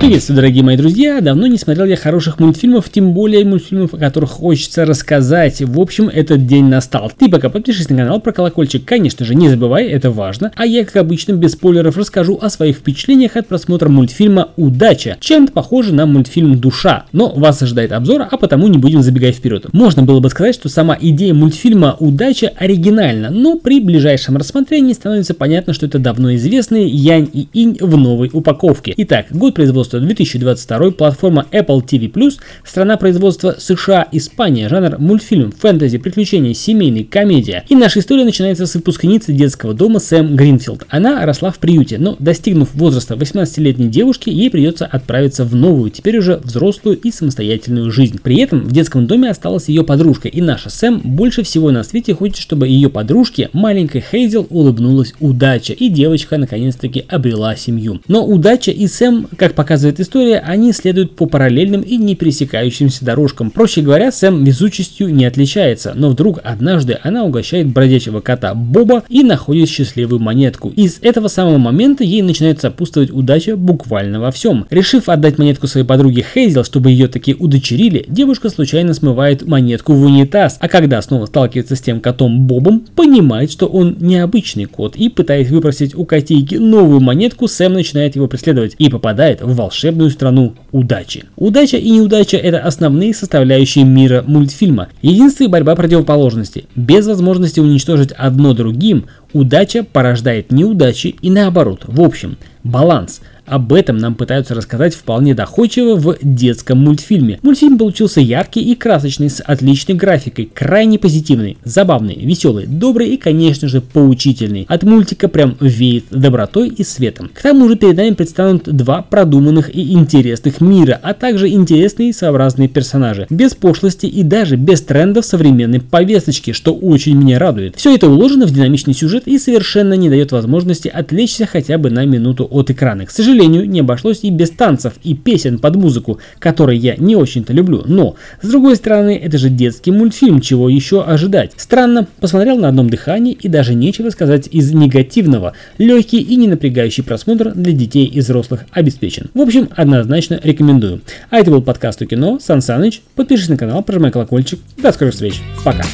Приветствую, дорогие мои друзья! Давно не смотрел я хороших мультфильмов, тем более мультфильмов, о которых хочется рассказать. В общем, этот день настал. Ты пока подпишись на канал про колокольчик, конечно же, не забывай, это важно. А я, как обычно, без спойлеров расскажу о своих впечатлениях от просмотра мультфильма «Удача». Чем-то похоже на мультфильм «Душа». Но вас ожидает обзор, а потому не будем забегать вперед. Можно было бы сказать, что сама идея мультфильма «Удача» оригинальна, но при ближайшем рассмотрении становится понятно, что это давно известные Янь и Инь в новой упаковке. Итак, год производства производства 2022, платформа Apple TV+, страна производства США, Испания, жанр мультфильм, фэнтези, приключения, семейный, комедия. И наша история начинается с выпускницы детского дома Сэм Гринфилд. Она росла в приюте, но достигнув возраста 18-летней девушки, ей придется отправиться в новую, теперь уже взрослую и самостоятельную жизнь. При этом в детском доме осталась ее подружка, и наша Сэм больше всего на свете хочет, чтобы ее подружке, маленькой Хейзел, улыбнулась удача, и девочка наконец-таки обрела семью. Но удача и Сэм, как показывает показывает история, они следуют по параллельным и не пересекающимся дорожкам. Проще говоря, Сэм везучестью не отличается, но вдруг однажды она угощает бродячего кота Боба и находит счастливую монетку. Из этого самого момента ей начинает сопутствовать удача буквально во всем. Решив отдать монетку своей подруге Хейзел, чтобы ее таки удочерили, девушка случайно смывает монетку в унитаз, а когда снова сталкивается с тем котом Бобом, понимает, что он необычный кот и пытаясь выпросить у котейки новую монетку, Сэм начинает его преследовать и попадает в волшебную страну удачи. Удача и неудача – это основные составляющие мира мультфильма. Единство и борьба противоположности. Без возможности уничтожить одно другим, удача порождает неудачи и наоборот. В общем, баланс – об этом нам пытаются рассказать вполне доходчиво в детском мультфильме. Мультфильм получился яркий и красочный, с отличной графикой, крайне позитивный, забавный, веселый, добрый и, конечно же, поучительный. От мультика прям веет добротой и светом. К тому же перед нами представлены два продуманных и интересных мира, а также интересные и сообразные персонажи, без пошлости и даже без трендов современной повесточки, что очень меня радует. Все это уложено в динамичный сюжет и совершенно не дает возможности отвлечься хотя бы на минуту экрана. К сожалению, не обошлось и без танцев и песен под музыку, которые я не очень-то люблю. Но, с другой стороны, это же детский мультфильм, чего еще ожидать. Странно, посмотрел на одном дыхании и даже нечего сказать из негативного. Легкий и не напрягающий просмотр для детей и взрослых обеспечен. В общем, однозначно рекомендую. А это был подкаст у кино. Сан Саныч. Подпишись на канал, прожимай колокольчик. До скорых встреч. Пока.